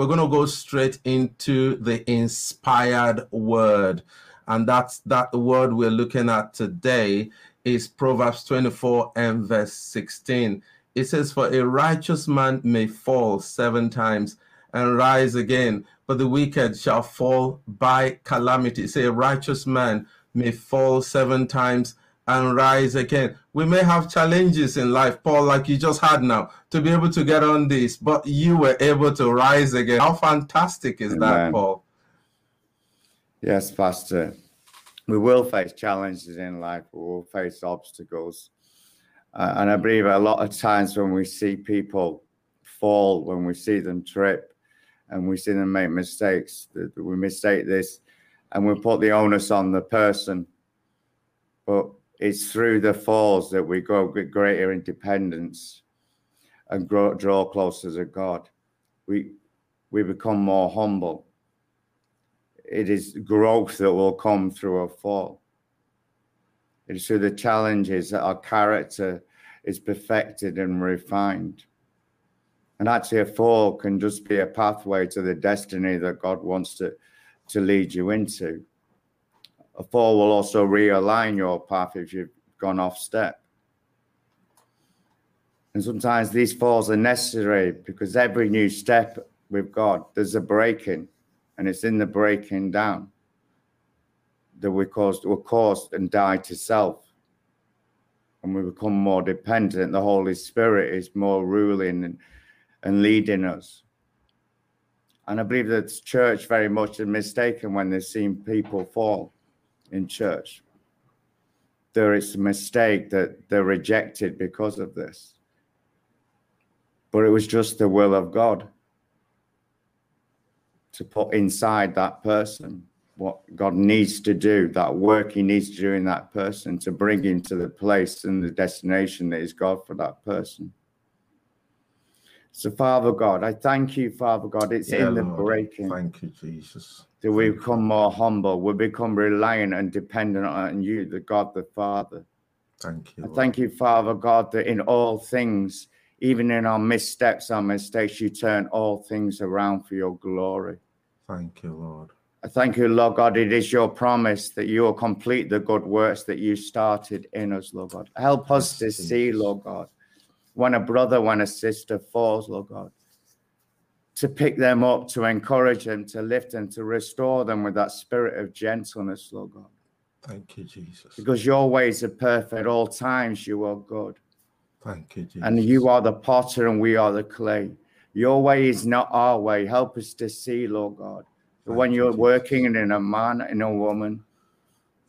We're going to go straight into the inspired word. And that's that word we're looking at today is Proverbs 24 and verse 16. It says, For a righteous man may fall seven times and rise again, but the wicked shall fall by calamity. Say, a righteous man may fall seven times and rise again. We may have challenges in life, Paul, like you just had now, to be able to get on this, but you were able to rise again. How fantastic is Amen. that, Paul? Yes, Pastor. We will face challenges in life, we will face obstacles. Uh, and I believe a lot of times when we see people fall, when we see them trip, and we see them make mistakes, we mistake this and we put the onus on the person. But it's through the falls that we grow with greater independence and grow, draw closer to God. We, we become more humble. It is growth that will come through a fall. It is through the challenges that our character is perfected and refined. And actually, a fall can just be a pathway to the destiny that God wants to, to lead you into. A fall will also realign your path if you've gone off step. And sometimes these falls are necessary because every new step with God, there's a breaking, and it's in the breaking down that we caused, we're caused and die to self. And we become more dependent. The Holy Spirit is more ruling and and leading us. And I believe that the church very much is mistaken when they've seen people fall in church. There is a mistake that they're rejected because of this. But it was just the will of God to put inside that person what God needs to do, that work He needs to do in that person to bring him to the place and the destination that is God for that person. So, Father God, I thank you, Father God. It's yeah, in the Lord. breaking. Thank you, Jesus. That we become more humble. We become reliant and dependent on you, the God, the Father. Thank you. I thank you, Father God, that in all things, even in our missteps, our mistakes, you turn all things around for your glory. Thank you, Lord. I thank you, Lord God. It is your promise that you will complete the good works that you started in us, Lord God. Help us to see, Lord God, when a brother, when a sister falls, Lord God, to pick them up, to encourage them, to lift them, to restore them with that spirit of gentleness, Lord God. Thank you, Jesus. Because your ways are perfect. All times you are good. Thank you, Jesus. And you are the potter and we are the clay. Your way is not our way. Help us to see, Lord God, that when you're you, working in a man, in a woman,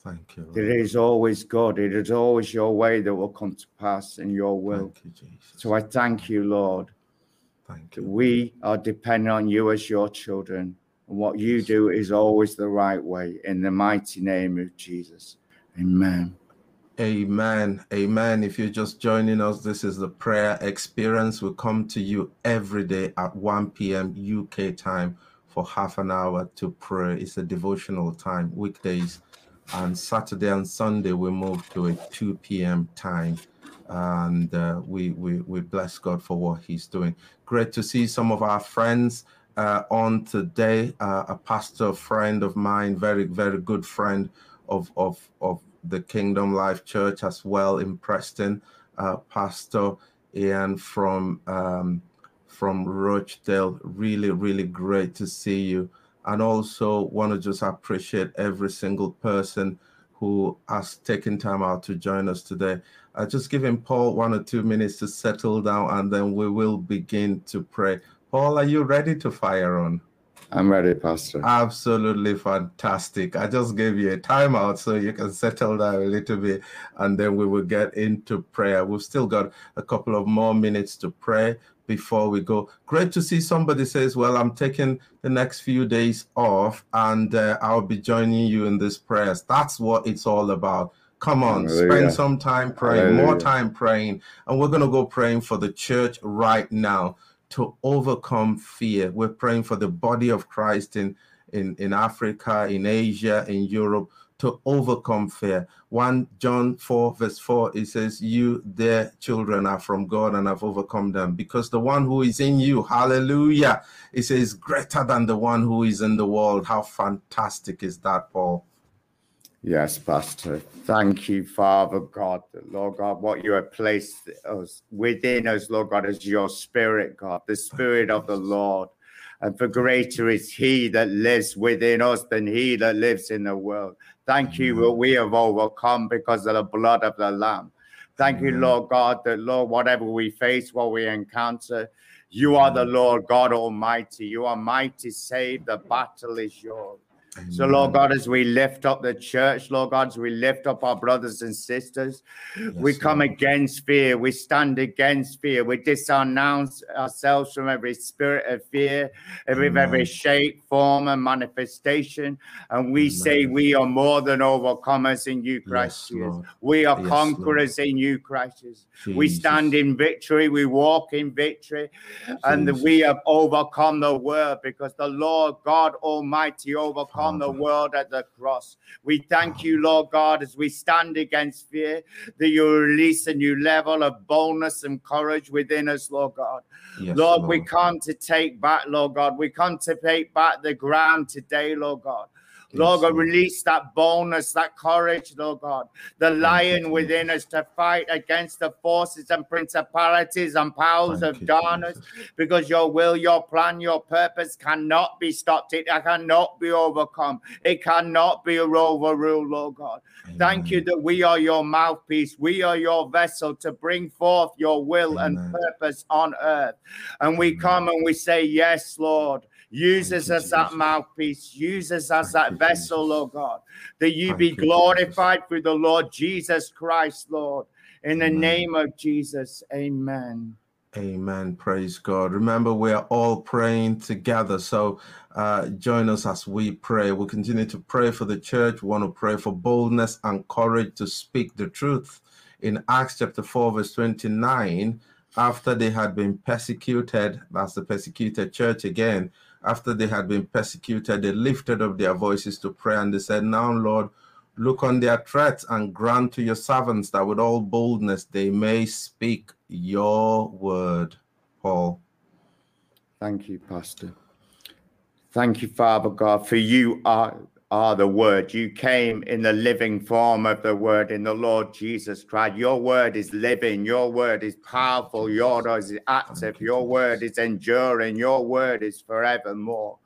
Thank you. Lord. It is always God. It is always your way that will come to pass in your will. You, so I thank you, Lord. Thank you. We are dependent on you as your children. And what you do is always the right way. In the mighty name of Jesus. Amen. Amen. Amen. If you're just joining us, this is the prayer experience. We come to you every day at 1 p.m. UK time for half an hour to pray. It's a devotional time, weekdays and Saturday and Sunday we move to a 2 p.m. time. And uh, we, we, we bless God for what He's doing. Great to see some of our friends uh, on today. Uh, a pastor friend of mine, very, very good friend of, of, of the Kingdom Life Church as well in Preston, uh, Pastor Ian from, um, from Rochdale. Really, really great to see you and also want to just appreciate every single person who has taken time out to join us today. Uh, just giving Paul one or two minutes to settle down, and then we will begin to pray. Paul, are you ready to fire on? I'm ready, Pastor. Absolutely fantastic. I just gave you a timeout so you can settle down a little bit, and then we will get into prayer. We've still got a couple of more minutes to pray before we go. Great to see somebody says, Well, I'm taking the next few days off and uh, I'll be joining you in this prayers. That's what it's all about. Come on, Hallelujah. spend some time praying, Hallelujah. more time praying. And we're going to go praying for the church right now to overcome fear. We're praying for the body of Christ in, in, in Africa, in Asia, in Europe to overcome fear. 1 John 4, verse 4, it says, You, their children, are from God and have overcome them. Because the one who is in you, hallelujah, it says, greater than the one who is in the world. How fantastic is that, Paul? Yes, Pastor. Thank you, Father God, Lord God, what you have placed us within us, Lord God, is your spirit, God, the spirit of the Lord. And for greater is he that lives within us than he that lives in the world. Thank you that we have overcome because of the blood of the Lamb. Thank you, Lord God, that Lord, whatever we face, what we encounter, you are the Lord God Almighty. You are mighty, save. The battle is yours. So, Lord God, as we lift up the church, Lord God, as we lift up our brothers and sisters, yes, we come Lord. against fear. We stand against fear. We disannounce ourselves from every spirit of fear, every, every shape, form, and manifestation. And we Amen. say we are more than overcomers in you, Christ yes, We are yes, conquerors Lord. in you, Christ Jesus. We stand in victory. We walk in victory. Jesus. And we have overcome the world because the Lord God Almighty overcome on the world at the cross. We thank you, Lord God, as we stand against fear, that you release a new level of boldness and courage within us, Lord God. Yes, Lord, Lord, we come to take back, Lord God. We come to take back the ground today, Lord God. Lord God, release that boldness, that courage, Lord God, the lion within us to fight against the forces and principalities and powers of darkness, because your will, your plan, your purpose cannot be stopped. It cannot be overcome. It cannot be overruled, Lord God. Thank you that we are your mouthpiece. We are your vessel to bring forth your will and purpose on earth. And we come and we say, Yes, Lord. Use us as that mouthpiece. Use us as that vessel, Lord God. That you be glorified through the Lord Jesus Christ, Lord. In the name of Jesus, amen. Amen. Praise God. Remember, we are all praying together. So uh, join us as we pray. We'll continue to pray for the church. We want to pray for boldness and courage to speak the truth. In Acts chapter 4, verse 29, after they had been persecuted, that's the persecuted church again, after they had been persecuted, they lifted up their voices to pray and they said, Now, Lord, look on their threats and grant to your servants that with all boldness they may speak your word. Paul. Thank you, Pastor. Thank you, Father God, for you are are the word. You came in the living form of the word in the Lord Jesus Christ. Your word is living. Your word is powerful. Your word is active. Your word is enduring. Your word is forevermore.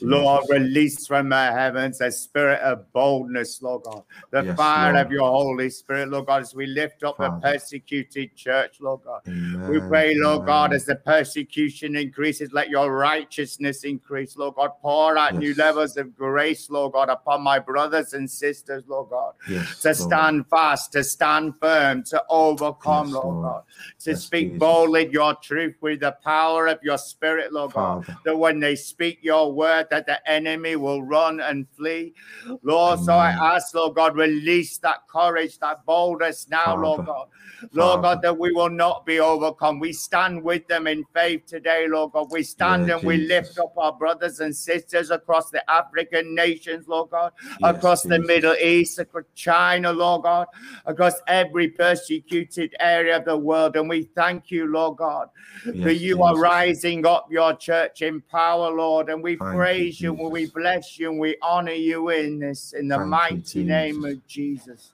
Lord, release from the heavens a spirit of boldness, Lord God. The yes, fire Lord. of your Holy Spirit, Lord God, as we lift up Father. a persecuted church, Lord God. Amen. We pray, Lord Amen. God, as the persecution increases, let your righteousness increase, Lord God. Pour out yes. new levels of grace, Lord God God, upon my brothers and sisters, Lord God, yes, to Lord. stand fast, to stand firm, to overcome, yes, Lord, Lord, God, to yes, speak Jesus. boldly your truth with the power of your spirit, Lord Father. God, that when they speak your word, that the enemy will run and flee. Lord, Amen. so I ask, Lord God, release that courage, that boldness now, Father. Lord God. Lord Father. God, that we will not be overcome. We stand with them in faith today, Lord God. We stand yeah, and Jesus. we lift up our brothers and sisters across the African nations, Lord God, yes, across Jesus. the Middle East, across China, Lord God, across every persecuted area of the world. And we thank you, Lord God, yes, that you Jesus. are rising up your church in power, Lord. And we thank praise you, you and we bless you and we honor you in this, in the thank mighty you, name of Jesus.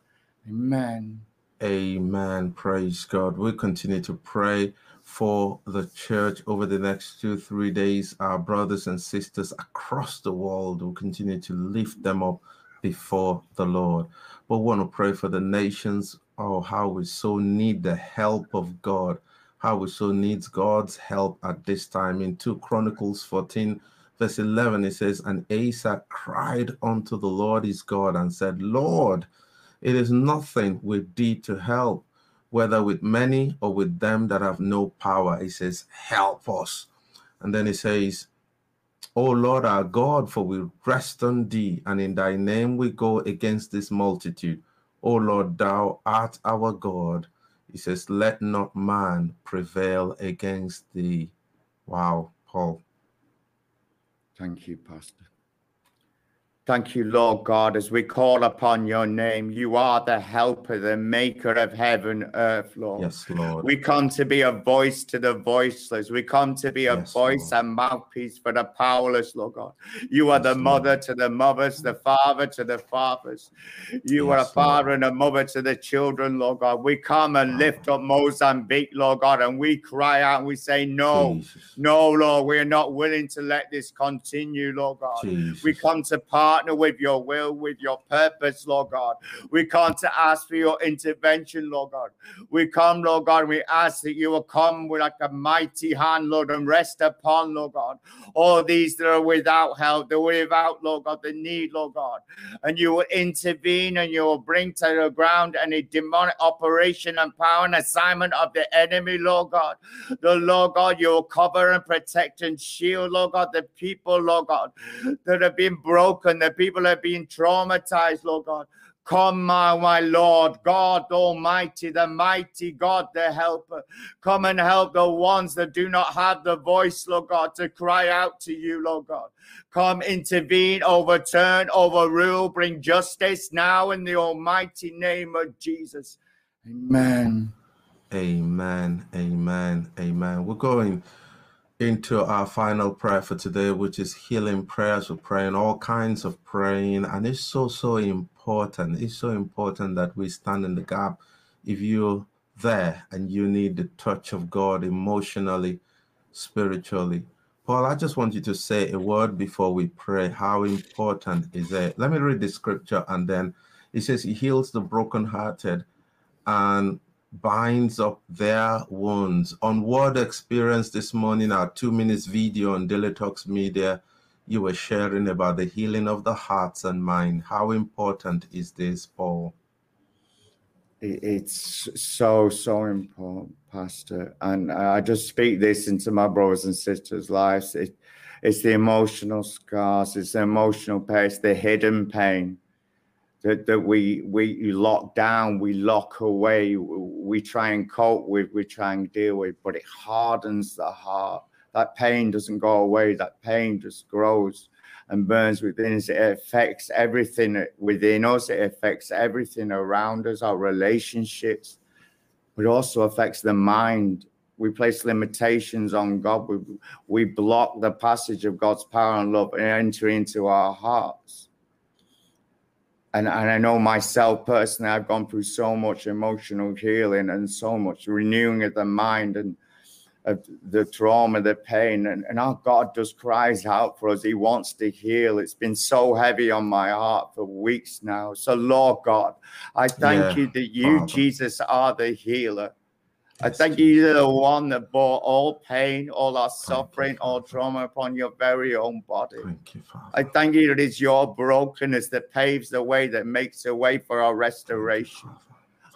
Amen. Amen. Praise God. We continue to pray for the church over the next two, three days. Our brothers and sisters across the world will continue to lift them up before the Lord. But we want to pray for the nations. Oh, how we so need the help of God. How we so needs God's help at this time. In 2 Chronicles 14, verse 11, it says, And Asa cried unto the Lord his God and said, Lord, it is nothing with thee to help whether with many or with them that have no power. He says, Help us. And then he says, O Lord our God, for we rest on thee, and in thy name we go against this multitude. O Lord, thou art our God. He says, Let not man prevail against thee. Wow, Paul. Thank you, Pastor. Thank you, Lord God, as we call upon your name. You are the helper, the maker of heaven, earth, Lord. Yes, Lord. We come to be a voice to the voiceless. We come to be a Yes, voice Lord. and mouthpiece for the powerless, Lord God. You are the Yes, Lord. mother to the mothers, the father to the fathers. You are a father Lord. and a mother to the children, Lord God. We come and ah. lift up Mozambique, Lord God, and we cry out and we say, No, Jesus. no, Lord, we are not willing to let this continue, Lord God. Jesus. We come to partner with your will, with your purpose, Lord God. We come to ask for your intervention, Lord God. We come, Lord God, we ask that you will come with like a mighty hand, Lord, and rest upon, Lord God, all these that are without help, they're without, Lord God, the need, Lord God. And you will intervene and you will bring to the ground any demonic operation and power and assignment of the enemy, Lord God. The Lord God, you will cover and protect and shield, Lord God, the people, Lord God, that have been broken, the people have been traumatized, Lord God. Come, my, my Lord, God Almighty, the mighty God, the helper. Come and help the ones that do not have the voice, Lord God, to cry out to you, Lord God. Come, intervene, overturn, overrule, bring justice now in the almighty name of Jesus. Amen. Amen. Amen. Amen. We're going into our final prayer for today, which is healing prayers. We're praying all kinds of praying, and it's so, so important. It's so important that we stand in the gap. If you're there and you need the touch of God emotionally, spiritually, Paul, I just want you to say a word before we pray. How important is it? Let me read the scripture and then it says, He heals the brokenhearted and binds up their wounds. On Word Experience this morning, our two minutes video on Daily Talks Media, you were sharing about the healing of the hearts and mind. How important is this, Paul? It's so, so important, Pastor. And I just speak this into my brothers and sisters' lives. It, it's the emotional scars, it's the emotional pain, it's the hidden pain that, that we we lock down, we lock away, we try and cope with, we try and deal with, but it hardens the heart. That pain doesn't go away, that pain just grows and burns within us. It affects everything within us, it affects everything around us, our relationships, but also affects the mind. We place limitations on God. We, we block the passage of God's power and love and enter into our hearts. And, and I know myself personally, I've gone through so much emotional healing and so much renewing of the mind and of the trauma, the pain. And, and our God just cries out for us. He wants to heal. It's been so heavy on my heart for weeks now. So, Lord God, I thank Yeah, you that you, Father. Jesus, are the healer. I thank you, you're the one that bore all pain, all our suffering, all trauma upon your very own body. Thank you, Father. I thank you that it's your brokenness that paves the way, that makes a way for our restoration.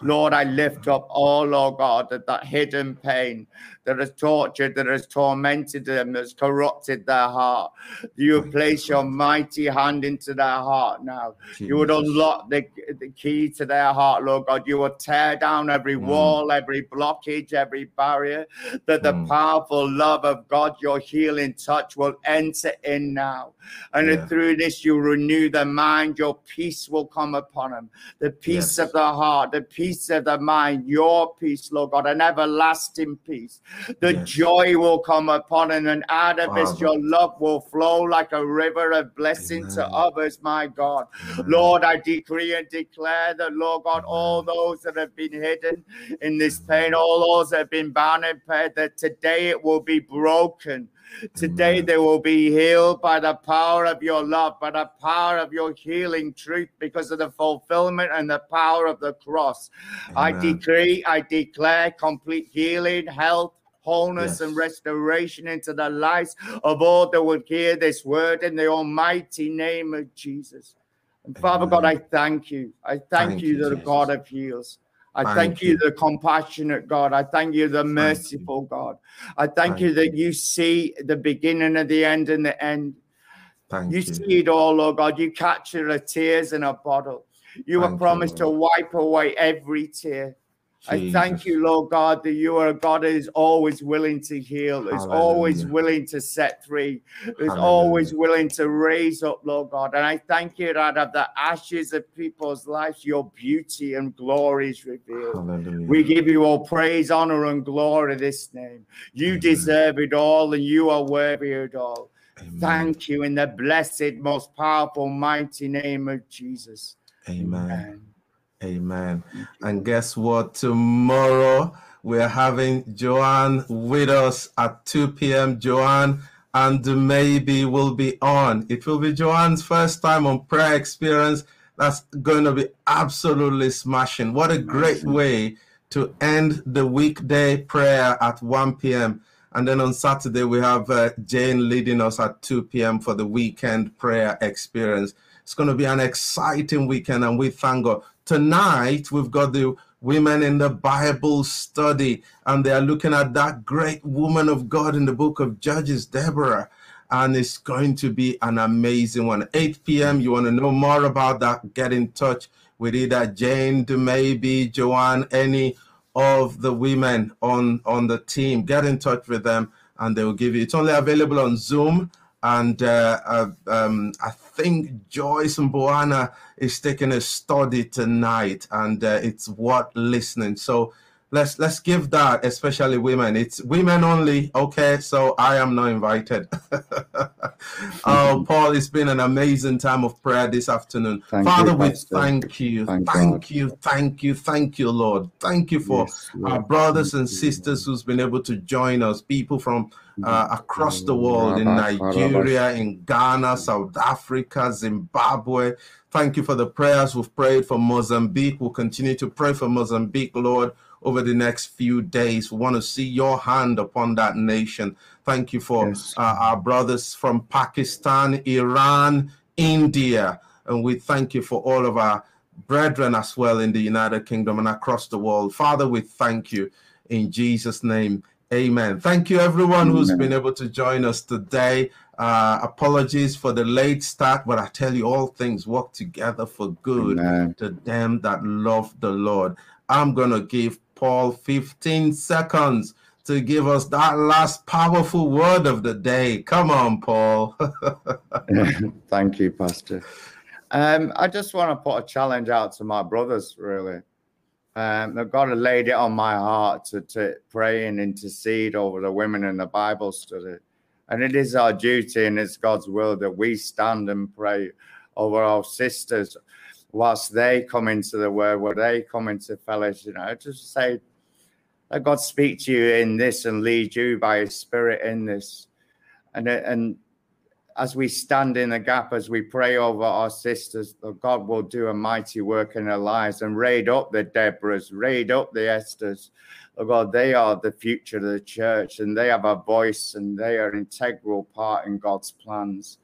Lord, I lift up all, Lord God, that, that hidden pain that has tortured, that has tormented them, that's corrupted their heart. You place your mighty hand into their heart now. You would unlock the, the key to their heart, Lord God. You would tear down every Mm. wall, every blockage, every barrier, that the Mm. powerful love of God, your healing touch, will enter in now. And Yeah. through this, you renew the mind, your peace will come upon them. The peace Yes. of the heart, the peace of the mind, your peace, Lord God, an everlasting peace. The Yes. joy will come upon them, and out of this, your love will flow like a river of blessing to others, my God. Amen. Lord, I decree and declare that, Lord God, all those that have been hidden in this pain, all those that have been bound in pain, that today it will be broken. Today Amen. they will be healed by the power of your love, by the power of your healing truth, because of the fulfillment and the power of the cross. I decree, I declare complete healing, health, wholeness, and restoration into the lives of all that would hear this word in the almighty name of Jesus. And Father God, I thank you. I thank, Thank you, you, that the Jesus. God of heals. I thank, Thank you, the compassionate God. I thank you, the Thank you. merciful God. I thank, Thank you that you. you see the beginning and the end and the end. Thank You you. see it all, Lord God. You capture the tears in a bottle. You have promised to wipe away every tear. I thank you, Lord God, that you are a God that is always willing to heal, is always willing to set free, is always willing to raise up, Lord God. And I thank you that out of the ashes of people's lives, your beauty and glory is revealed. Hallelujah. We give you all praise, honor, and glory this name. You deserve it all, and you are worthy of it all. Amen. Thank you in the blessed, most powerful, mighty name of Jesus. Amen. Amen. Amen. And guess what? Tomorrow we're having Joanne with us at 2 p.m. Joanne and maybe will be on. It will be Joanne's first time on prayer experience. That's going to be absolutely smashing. What a great way to end the weekday prayer at 1 p.m. And then on Saturday, we have uh, Jane leading us at 2 p.m. for the weekend prayer experience. It's going to be an exciting weekend, and we thank God. Tonight, we've got the women in the Bible study, and they are looking at that great woman of God in the book of Judges, Deborah. And it's going to be an amazing one. 8 p.m. You want to know more about that? Get in touch with either Jane, maybe Joanne, any of the women on on the team. Get in touch with them, and they will give you. It's only available on Zoom and uh, uh, um, I think Joyce and Boana is taking a study tonight, and uh, it's worth listening. So let's let's give that, especially women. It's women only. Okay, so I am not invited. oh, Paul, it's been an amazing time of prayer this afternoon. Thank Father, you, we thank you, thank, thank you, thank you, thank you, Lord. Thank you for yes, our brothers and sisters who's been able to join us. People from uh, across the world in Nigeria, in Ghana, South Africa, Zimbabwe. Thank you for the prayers we've prayed for Mozambique. We'll continue to pray for Mozambique, Lord, over the next few days. We want to see your hand upon that nation. Thank you for yes. uh, our brothers from Pakistan, Iran, India. And we thank you for all of our brethren as well in the United Kingdom and across the world. Father, we thank you in Jesus' name. Amen. Thank you, everyone Amen. who's been able to join us today. Uh, apologies for the late start, but I tell you, all things work together for good Amen. to them that love the Lord. I'm going to give Paul 15 seconds to give us that last powerful word of the day. Come on, Paul. Thank you, Pastor. Um, I just want to put a challenge out to my brothers, really. Um, God had laid it on my heart to, to pray and intercede over the women in the Bible study. And it is our duty and it's God's will that we stand and pray over our sisters whilst they come into the word, where they come into fellowship. You know, just say, let God speak to you in this and lead you by his spirit in this. And, and as we stand in the gap, as we pray over our sisters, God will do a mighty work in their lives and raid up the Deborahs, raid up the Esthers. Oh God, they are the future of the church and they have a voice and they are an integral part in God's plans.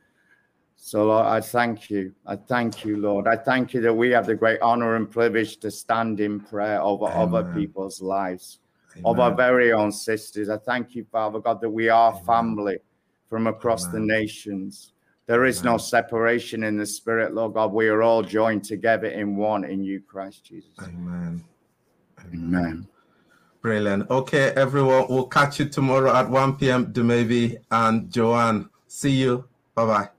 So, Lord, I thank you. I thank you, Lord. I thank you that we have the great honor and privilege to stand in prayer over Amen. other people's lives, Amen. of our very own sisters. I thank you, Father God, that we are Amen. family from across the nations. There is no separation in the spirit, Lord God. We are all joined together in one in you, Christ Jesus. Amen. Amen. Brilliant. Okay, everyone. We'll catch you tomorrow at 1 p.m. Dumevi and Joanne. See you. Bye bye.